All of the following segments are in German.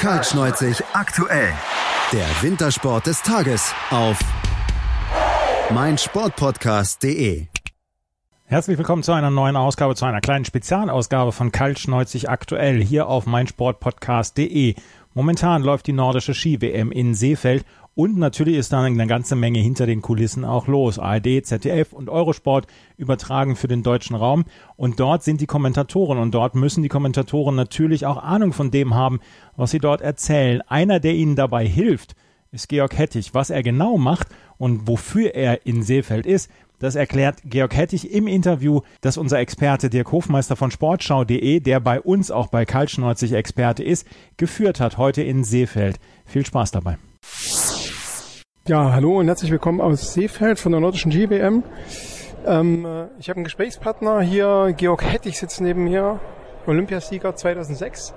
Kaltschneuzig aktuell. Der Wintersport des Tages auf meinsportpodcast.de. Herzlich willkommen zu einer neuen Ausgabe, zu einer kleinen Spezialausgabe von Kaltschneuzig aktuell hier auf meinsportpodcast.de. Momentan läuft die nordische Ski-WM in Seefeld und natürlich ist da eine ganze Menge hinter den Kulissen auch los. ARD, ZDF und Eurosport übertragen für den deutschen Raum. Und dort sind die Kommentatoren und dort müssen die Kommentatoren natürlich auch Ahnung von dem haben, was sie dort erzählen. Einer, der ihnen dabei hilft, ist Georg Hettich. Was er genau macht und wofür er in Seefeld ist, das erklärt Georg Hettich im Interview, das unser Experte Dirk Hofmeister von Sportschau.de, der bei uns auch bei Kaltschneuzig Experte ist, geführt hat heute in Seefeld. Viel Spaß dabei. Ja, hallo und herzlich willkommen aus Seefeld von der nordischen GWM. Ähm, ich habe einen Gesprächspartner hier, Georg Hettich sitzt neben mir, Olympiasieger 2006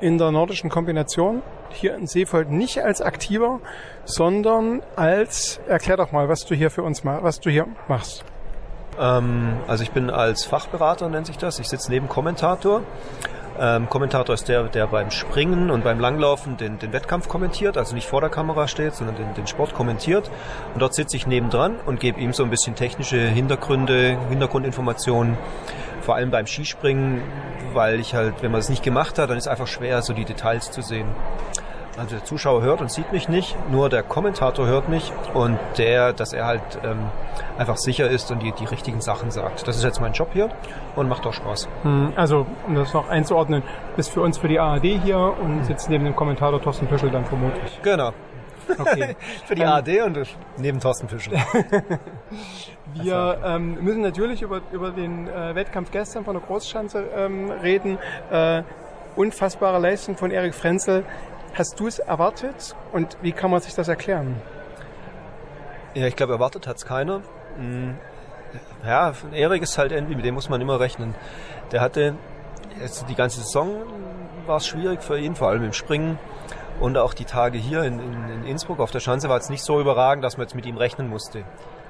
in der nordischen Kombination. Hier in Seefeld nicht als Aktiver, sondern als, erklär doch mal, was du hier für uns machst, was du hier machst. Ähm, also ich bin als Fachberater, nennt sich das. Ich sitze neben Kommentator ähm, Kommentator ist der, der beim Springen und beim Langlaufen den, den Wettkampf kommentiert, also nicht vor der Kamera steht, sondern den, den Sport kommentiert. Und dort sitze ich nebendran und gebe ihm so ein bisschen technische Hintergründe, Hintergrundinformationen, vor allem beim Skispringen, weil ich halt, wenn man es nicht gemacht hat, dann ist es einfach schwer, so die Details zu sehen. Also der Zuschauer hört und sieht mich nicht, nur der Kommentator hört mich und der, dass er halt ähm, einfach sicher ist und die, die richtigen Sachen sagt. Das ist jetzt mein Job hier und macht auch Spaß. Hm, also, um das noch einzuordnen, bist für uns für die ARD hier und sitzt neben dem Kommentator Thorsten Püschel dann vermutlich. Genau. Okay. für die ARD und neben Thorsten Püschel. Wir ähm, müssen natürlich über, über den äh, Wettkampf gestern von der Großschanze ähm, reden. Äh, unfassbare Leistung von Erik Frenzel. Hast du es erwartet und wie kann man sich das erklären? Ja, ich glaube, erwartet hat es keiner. Ja, Erik ist halt irgendwie, mit dem muss man immer rechnen. Der hatte jetzt die ganze Saison war es schwierig für ihn, vor allem im Springen. Und auch die Tage hier in, in, in Innsbruck auf der Schanze war es nicht so überragend, dass man jetzt mit ihm rechnen musste.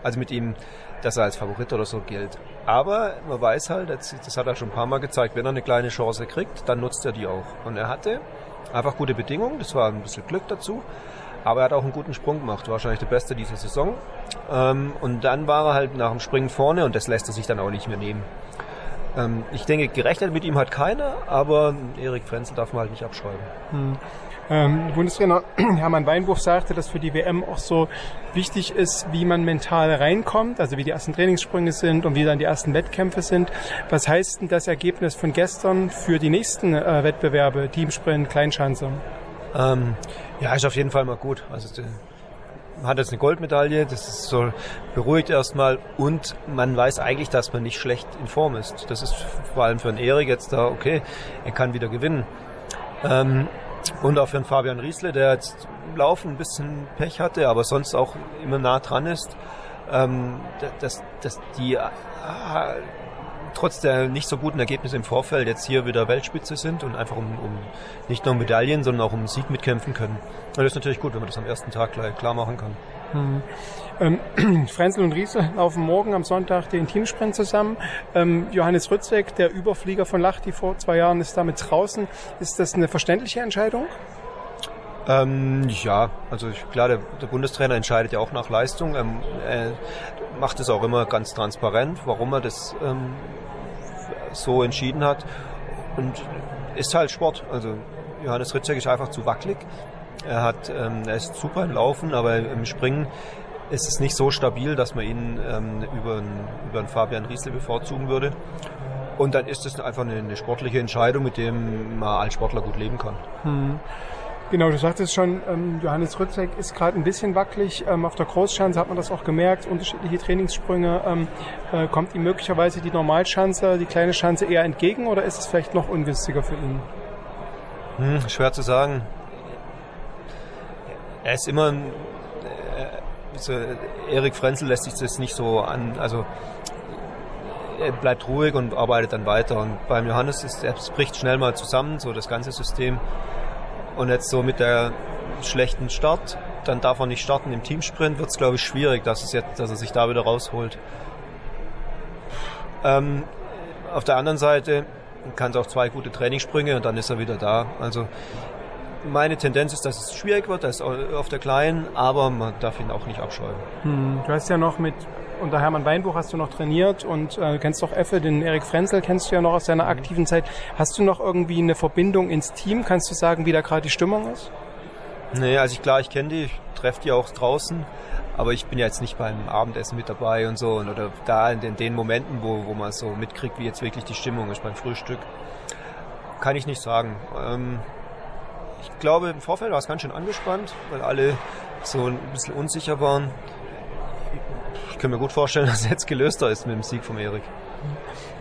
Also mit ihm, dass er als Favorit oder so gilt. Aber man weiß halt, das hat er schon ein paar Mal gezeigt, wenn er eine kleine Chance kriegt, dann nutzt er die auch. Und er hatte Einfach gute Bedingungen, das war ein bisschen Glück dazu. Aber er hat auch einen guten Sprung gemacht, wahrscheinlich der beste dieser Saison. Ähm, und dann war er halt nach dem Springen vorne und das lässt er sich dann auch nicht mehr nehmen. Ähm, ich denke, gerechnet mit ihm hat keiner, aber Erik Frenzel darf man halt nicht abschreiben. Hm. Ähm, Bundestrainer Hermann Weinbuch sagte, dass für die WM auch so wichtig ist, wie man mental reinkommt, also wie die ersten Trainingssprünge sind und wie dann die ersten Wettkämpfe sind. Was heißt denn das Ergebnis von gestern für die nächsten äh, Wettbewerbe, Teamsprint, Kleinschanze? Ähm, ja, ist auf jeden Fall mal gut. Also man hat jetzt eine Goldmedaille, das ist so beruhigt erstmal und man weiß eigentlich, dass man nicht schlecht in Form ist. Das ist vor allem für einen Erik jetzt da, okay, er kann wieder gewinnen. Ähm, und auch für den Fabian Riesle, der jetzt im Laufen ein bisschen Pech hatte, aber sonst auch immer nah dran ist, ähm, dass, dass die äh, trotz der nicht so guten Ergebnisse im Vorfeld jetzt hier wieder Weltspitze sind und einfach um, um nicht nur um Medaillen, sondern auch um Sieg mitkämpfen können. Und das ist natürlich gut, wenn man das am ersten Tag gleich klar machen kann. Hm. Ähm, Frenzel und Riese laufen morgen am Sonntag den Teamsprint zusammen. Ähm, Johannes Rützek, der Überflieger von Lachti vor zwei Jahren, ist damit draußen. Ist das eine verständliche Entscheidung? Ähm, ja, also ich, klar, der, der, Bundestrainer entscheidet ja auch nach Leistung. Ähm, er macht es auch immer ganz transparent, warum er das ähm, so entschieden hat. Und ist halt Sport. Also Johannes Ritzek ist einfach zu wackelig. Er, hat, ähm, er ist super im Laufen, aber im Springen ist es nicht so stabil, dass man ihn ähm, über, einen, über einen Fabian Riesle bevorzugen würde. Und dann ist es einfach eine, eine, sportliche Entscheidung, mit dem man als Sportler gut leben kann. Hm. Genau, du sagtest schon, ähm, Johannes Rützek ist gerade ein bisschen wackelig. Ähm, auf der Großschanze hat man das auch gemerkt, unterschiedliche Trainingssprünge. Ähm, äh, kommt ihm möglicherweise die Normalschanze, die kleine Schanze eher entgegen oder ist es vielleicht noch ungünstiger für ihn? Hm, schwer zu sagen. Er ist immer ein, äh, Erik Frenzel lässt sich das nicht so an, also er bleibt ruhig und arbeitet dann weiter. Und beim Johannes ist, er bricht schnell mal zusammen, so das ganze System. Und jetzt so mit der schlechten Start, dann darf er nicht starten im Teamsprint, wird es glaube ich schwierig, dass, es jetzt, dass er sich da wieder rausholt. Ähm, auf der anderen Seite kann es auch zwei gute Trainingssprünge und dann ist er wieder da. Also meine Tendenz ist, dass es schwierig wird, das auf der Kleinen, aber man darf ihn auch nicht abschreiben. Hm, du hast ja noch mit unter Hermann Weinbuch hast du noch trainiert und äh, kennst doch Effe, den Erik Frenzel kennst du ja noch aus deiner aktiven Zeit. Hast du noch irgendwie eine Verbindung ins Team? Kannst du sagen, wie da gerade die Stimmung ist? Nee, also ich, klar, ich kenne die, ich treffe die auch draußen, aber ich bin ja jetzt nicht beim Abendessen mit dabei und so und, oder da in den, den Momenten, wo, wo man so mitkriegt, wie jetzt wirklich die Stimmung ist beim Frühstück, kann ich nicht sagen. Ähm, ich glaube, im Vorfeld war es ganz schön angespannt, weil alle so ein bisschen unsicher waren. Ich kann mir gut vorstellen, dass es jetzt gelöster ist mit dem Sieg von Erik.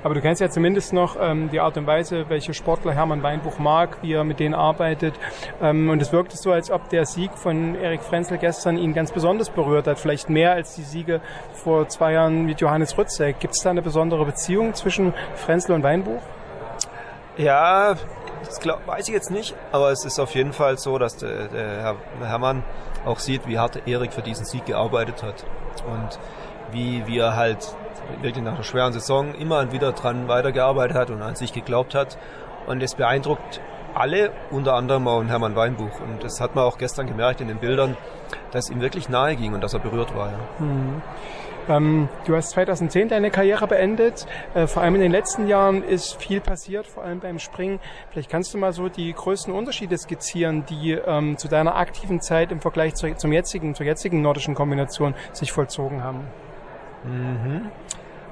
Aber du kennst ja zumindest noch ähm, die Art und Weise, welche Sportler Hermann Weinbuch mag, wie er mit denen arbeitet. Ähm, und es wirkte so, als ob der Sieg von Erik Frenzel gestern ihn ganz besonders berührt hat. Vielleicht mehr als die Siege vor zwei Jahren mit Johannes Rützek. Gibt es da eine besondere Beziehung zwischen Frenzel und Weinbuch? Ja, das glaub, weiß ich jetzt nicht, aber es ist auf jeden Fall so, dass der, der Herr Hermann auch sieht, wie hart Erik für diesen Sieg gearbeitet hat. Und wie, er halt wirklich nach einer schweren Saison immer und wieder dran weitergearbeitet hat und an sich geglaubt hat. Und es beeindruckt alle, unter anderem auch Hermann Weinbuch. Und das hat man auch gestern gemerkt in den Bildern, dass ihm wirklich nahe ging und dass er berührt war. Ja. Mhm. Ähm, du hast 2010 deine Karriere beendet. Äh, vor allem in den letzten Jahren ist viel passiert, vor allem beim Springen. Vielleicht kannst du mal so die größten Unterschiede skizzieren, die ähm, zu deiner aktiven Zeit im Vergleich zu, zum jetzigen, zur jetzigen nordischen Kombination sich vollzogen haben. Mhm.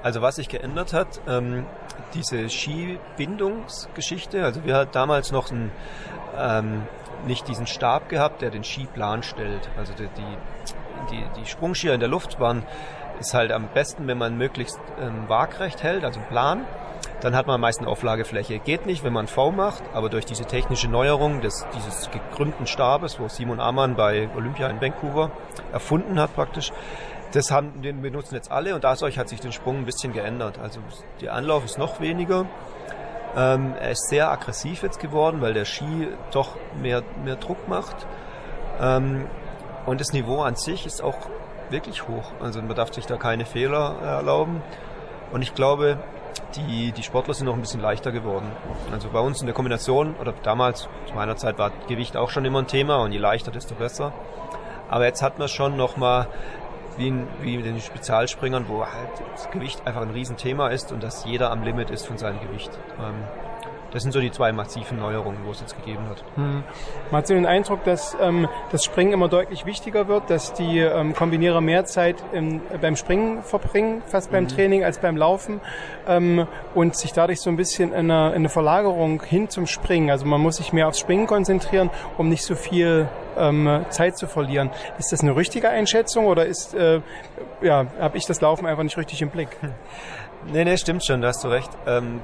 Also was sich geändert hat, ähm, diese Skibindungsgeschichte, also wir hatten damals noch ein, ähm, nicht diesen Stab gehabt, der den Skiplan stellt. Also die, die, die Sprungskier in der Luft waren, ist halt am besten, wenn man möglichst ähm, waagrecht hält, also Plan. Dann hat man meist eine Auflagefläche. Geht nicht, wenn man V macht, aber durch diese technische Neuerung des, dieses gekrümmten Stabes, wo Simon Amann bei Olympia in Vancouver erfunden hat praktisch, das haben, den benutzen jetzt alle und dadurch hat sich den Sprung ein bisschen geändert. Also der Anlauf ist noch weniger. Ähm, er ist sehr aggressiv jetzt geworden, weil der Ski doch mehr, mehr Druck macht. Ähm, und das Niveau an sich ist auch wirklich hoch. Also man darf sich da keine Fehler erlauben. Und ich glaube, die, die Sportler sind noch ein bisschen leichter geworden. Also bei uns in der Kombination, oder damals zu meiner Zeit war Gewicht auch schon immer ein Thema und je leichter, desto besser. Aber jetzt hat man schon nochmal wie, in, wie mit den Spezialspringern, wo halt das Gewicht einfach ein Riesenthema ist und dass jeder am Limit ist von seinem Gewicht. Ähm, das sind so die zwei massiven Neuerungen, wo es jetzt gegeben hat. Hm. Man hat so den Eindruck, dass ähm, das Springen immer deutlich wichtiger wird, dass die ähm, Kombinierer mehr Zeit im, beim Springen verbringen, fast beim mhm. Training als beim Laufen ähm, und sich dadurch so ein bisschen in eine, in eine Verlagerung hin zum Springen. Also man muss sich mehr aufs Springen konzentrieren, um nicht so viel ähm, Zeit zu verlieren. Ist das eine richtige Einschätzung oder ist äh, ja habe ich das Laufen einfach nicht richtig im Blick? Nee, nee, stimmt schon, da hast du recht. Ähm,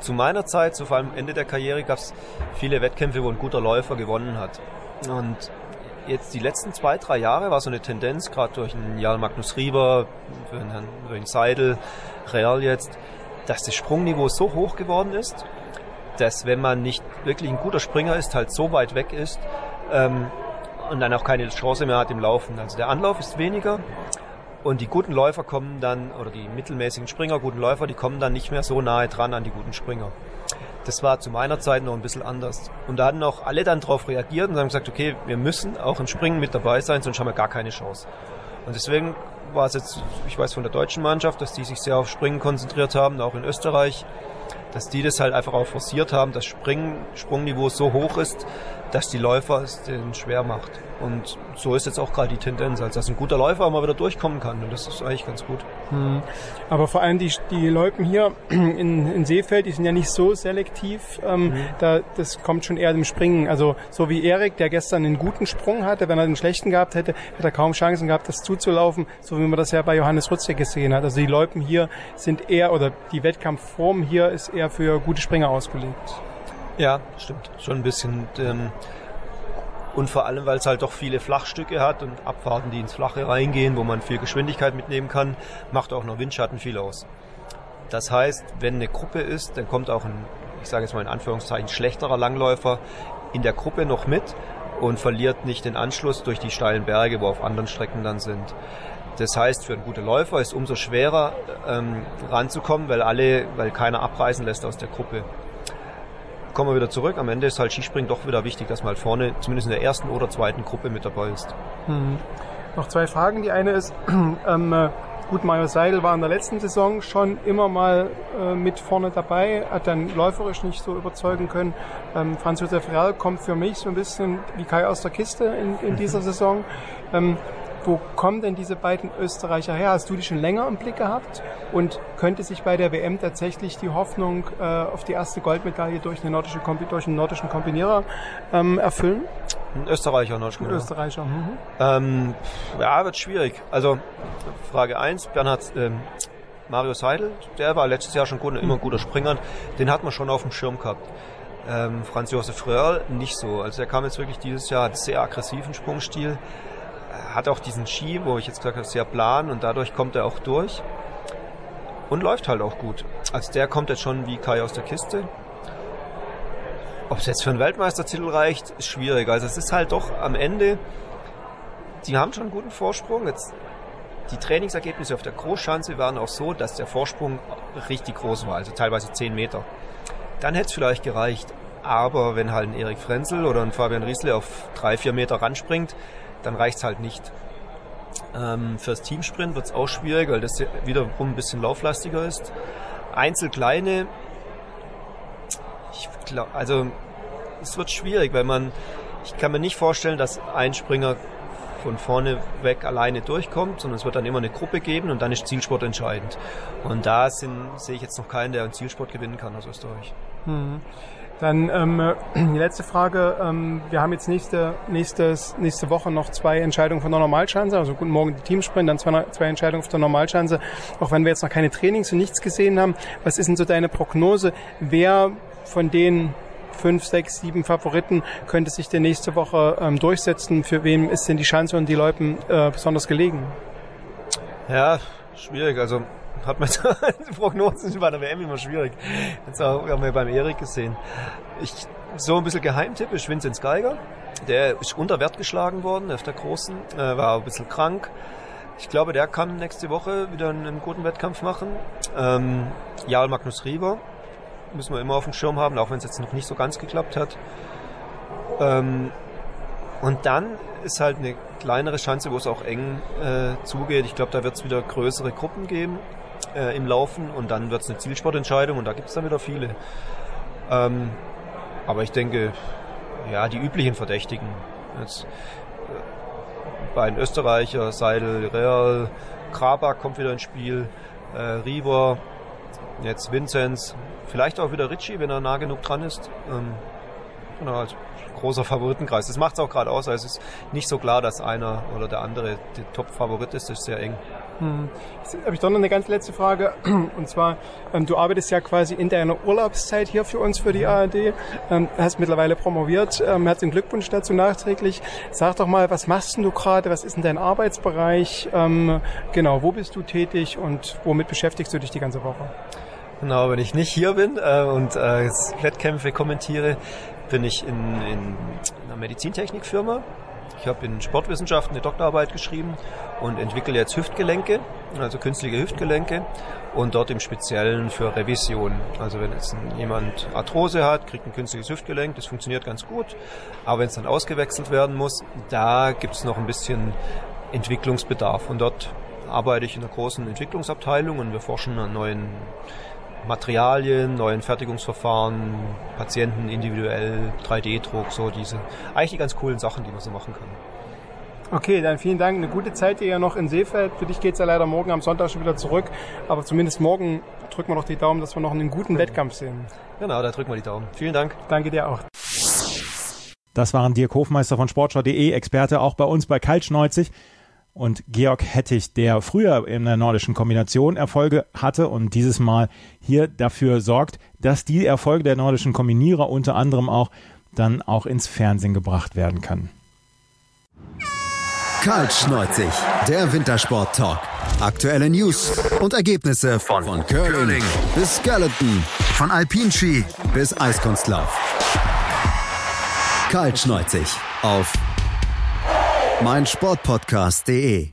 zu meiner Zeit, so vor allem Ende der Karriere, gab es viele Wettkämpfe, wo ein guter Läufer gewonnen hat. Und jetzt die letzten zwei, drei Jahre war so eine Tendenz, gerade durch einen Jan Magnus Rieber, durch einen, durch einen Seidel, Real jetzt, dass das Sprungniveau so hoch geworden ist, dass wenn man nicht wirklich ein guter Springer ist, halt so weit weg ist ähm, und dann auch keine Chance mehr hat im Laufen. Also der Anlauf ist weniger, und die guten Läufer kommen dann, oder die mittelmäßigen Springer, guten Läufer, die kommen dann nicht mehr so nahe dran an die guten Springer. Das war zu meiner Zeit noch ein bisschen anders. Und da hatten auch alle dann darauf reagiert und haben gesagt, okay, wir müssen auch im Springen mit dabei sein, sonst haben wir gar keine Chance. Und deswegen war es jetzt, ich weiß von der deutschen Mannschaft, dass die sich sehr auf Springen konzentriert haben, auch in Österreich, dass die das halt einfach auch forciert haben, dass Springen, Sprungniveau so hoch ist, dass die Läufer es denen schwer macht. Und so ist jetzt auch gerade die Tendenz, als dass ein guter Läufer mal wieder durchkommen kann. Und das ist eigentlich ganz gut. Hm. Aber vor allem die, die Loipen hier in, in Seefeld, die sind ja nicht so selektiv. Ähm, mhm. da, das kommt schon eher dem Springen. Also so wie Erik, der gestern einen guten Sprung hatte, wenn er einen schlechten gehabt hätte, hätte er kaum Chancen gehabt, das zuzulaufen, so wie man das ja bei Johannes Rutzek gesehen hat. Also die Loipen hier sind eher, oder die Wettkampfform hier ist eher für gute Springer ausgelegt. Ja, stimmt. Schon ein bisschen. Ähm, und vor allem, weil es halt doch viele Flachstücke hat und Abfahrten, die ins Flache reingehen, wo man viel Geschwindigkeit mitnehmen kann, macht auch noch Windschatten viel aus. Das heißt, wenn eine Gruppe ist, dann kommt auch ein, ich sage jetzt mal in Anführungszeichen, schlechterer Langläufer in der Gruppe noch mit und verliert nicht den Anschluss durch die steilen Berge, wo auf anderen Strecken dann sind. Das heißt, für einen guten Läufer ist es umso schwerer ähm, ranzukommen, weil alle, weil keiner abreißen lässt aus der Gruppe. kommen wir wieder zurück. Am Ende ist halt Skispringen doch wieder wichtig, dass man halt vorne, zumindest in der ersten oder zweiten Gruppe mit dabei ist. Mhm. Noch zwei Fragen. Die eine ist, ähm, äh, gut, Mario Seidel war in der letzten Saison schon immer mal äh, mit vorne dabei, hat dann läuferisch nicht so überzeugen können. Ähm, Franz Josef Real kommt für mich so ein bisschen wie Kai aus der Kiste in, in dieser Saison. Ähm, wo kommen denn diese beiden Österreicher her? Hast du die schon länger im Blick gehabt? Und könnte sich bei der WM tatsächlich die Hoffnung äh, auf die erste Goldmedaille durch, eine nordische, durch einen nordischen Kombinierer ähm, erfüllen? Ein Österreicher, nordischen Ein Österreicher. Mhm. Ähm, ja, wird schwierig. Also Frage 1, Bernhard ähm, Mario Seidel, der war letztes Jahr schon gut, immer ein guter Springer. Den hat man schon auf dem Schirm gehabt. Ähm, Franz Josef Röhrl nicht so. Also er kam jetzt wirklich dieses Jahr, hat sehr aggressiven Sprungstil hat auch diesen Ski, wo ich jetzt gesagt habe, sehr plan und dadurch kommt er auch durch und läuft halt auch gut. Also der kommt jetzt schon wie Kai aus der Kiste. Ob es jetzt für einen Weltmeistertitel reicht, ist schwierig. Also es ist halt doch am Ende, die haben schon einen guten Vorsprung. Jetzt, die Trainingsergebnisse auf der Großschanze waren auch so, dass der Vorsprung richtig groß war, also teilweise 10 Meter. Dann hätte es vielleicht gereicht. Aber wenn halt ein Erik Frenzel oder ein Fabian Riesle auf drei, vier Meter ranspringt, dann reicht es halt nicht. Ähm, fürs Teamsprint wird es auch schwierig, weil das wiederum ein bisschen lauflastiger ist. Einzelkleine, ich glaub, also es wird schwierig, weil man, ich kann mir nicht vorstellen, dass ein Springer von vorne weg alleine durchkommt, sondern es wird dann immer eine Gruppe geben und dann ist Zielsport entscheidend. Und da sind, sehe ich jetzt noch keinen, der einen Zielsport gewinnen kann aus Österreich. Mhm. Dann ähm, die letzte Frage. Ähm, wir haben jetzt nächste, nächstes, nächste Woche noch zwei Entscheidungen von der Normalschanze. Also guten Morgen die Teamsprint, dann zwei, zwei Entscheidungen von der Normalschanze. Auch wenn wir jetzt noch keine Trainings und nichts gesehen haben. Was ist denn so deine Prognose? Wer von den fünf, sechs, sieben Favoriten könnte sich der nächste Woche ähm, durchsetzen? Für wen ist denn die Chance und die Loipen äh, besonders gelegen? Ja, schwierig. Also hat man die Prognosen bei der WM immer schwierig. Jetzt haben wir beim Erik gesehen. Ich, so ein bisschen Geheimtipp ist Vinzenz Geiger. Der ist unter Wert geschlagen worden auf der Großen, äh, war ein bisschen krank. Ich glaube, der kann nächste Woche wieder einen, einen guten Wettkampf machen. Ähm, Jarl Magnus Rieber müssen wir immer auf dem Schirm haben, auch wenn es jetzt noch nicht so ganz geklappt hat. Ähm, und dann ist halt eine kleinere Chance, wo es auch eng äh, zugeht. Ich glaube, da wird es wieder größere Gruppen geben äh, im Laufen und dann wird es eine Zielsportentscheidung und da gibt es dann wieder viele. Ähm, aber ich denke, ja, die üblichen Verdächtigen. Jetzt, äh, bei den Österreicher, Seidel, Real, Krabak kommt wieder ins Spiel, äh, Rieber, jetzt Vinzenz, vielleicht auch wieder Ritchie, wenn er nah genug dran ist. Ähm, genau, also großer Favoritenkreis. Das macht es auch gerade aus. Also es ist nicht so klar, dass einer oder der andere der Top-Favorit ist. Das ist sehr eng. Hm. Jetzt habe ich doch noch eine ganz letzte Frage. Und zwar, ähm, du arbeitest ja quasi in deiner Urlaubszeit hier für uns, für die ARD. Ähm, hast mittlerweile promoviert. Ähm, herzlichen Glückwunsch dazu nachträglich. Sag doch mal, was machst denn du gerade? Was ist denn dein Arbeitsbereich? Ähm, genau, wo bist du tätig und womit beschäftigst du dich die ganze Woche? Genau, wenn ich nicht hier bin äh, und äh, Wettkämpfe kommentiere, bin ich in, in einer Medizintechnikfirma. Ich habe in Sportwissenschaften eine Doktorarbeit geschrieben und entwickle jetzt Hüftgelenke, also künstliche Hüftgelenke und dort im Speziellen für Revision. Also wenn jetzt jemand Arthrose hat, kriegt ein künstliches Hüftgelenk, das funktioniert ganz gut, aber wenn es dann ausgewechselt werden muss, da gibt es noch ein bisschen Entwicklungsbedarf und dort arbeite ich in einer großen Entwicklungsabteilung und wir forschen an neuen Materialien, neuen Fertigungsverfahren, Patienten individuell, 3D-Druck, so diese, eigentlich die ganz coolen Sachen, die man so machen kann. Okay, dann vielen Dank. Eine gute Zeit ja noch in Seefeld. Für dich geht's ja leider morgen am Sonntag schon wieder zurück. Aber zumindest morgen drücken wir noch die Daumen, dass wir noch einen guten Wettkampf sehen. Genau, da drücken wir die Daumen. Vielen Dank. Danke dir auch. Das waren Dirk Hofmeister von Sportschau.de, Experte auch bei uns bei Kaltschneuzig und Georg Hettich, der früher in der nordischen Kombination Erfolge hatte und dieses Mal hier dafür sorgt, dass die Erfolge der nordischen Kombinierer unter anderem auch dann auch ins Fernsehen gebracht werden können. Kaltschneuzig, der Wintersport-Talk. Aktuelle News und Ergebnisse von, von Curling, Curling bis Skeleton, von Alpinski bis Eiskunstlauf. Kaltschneuzig auf meinsportpodcast.de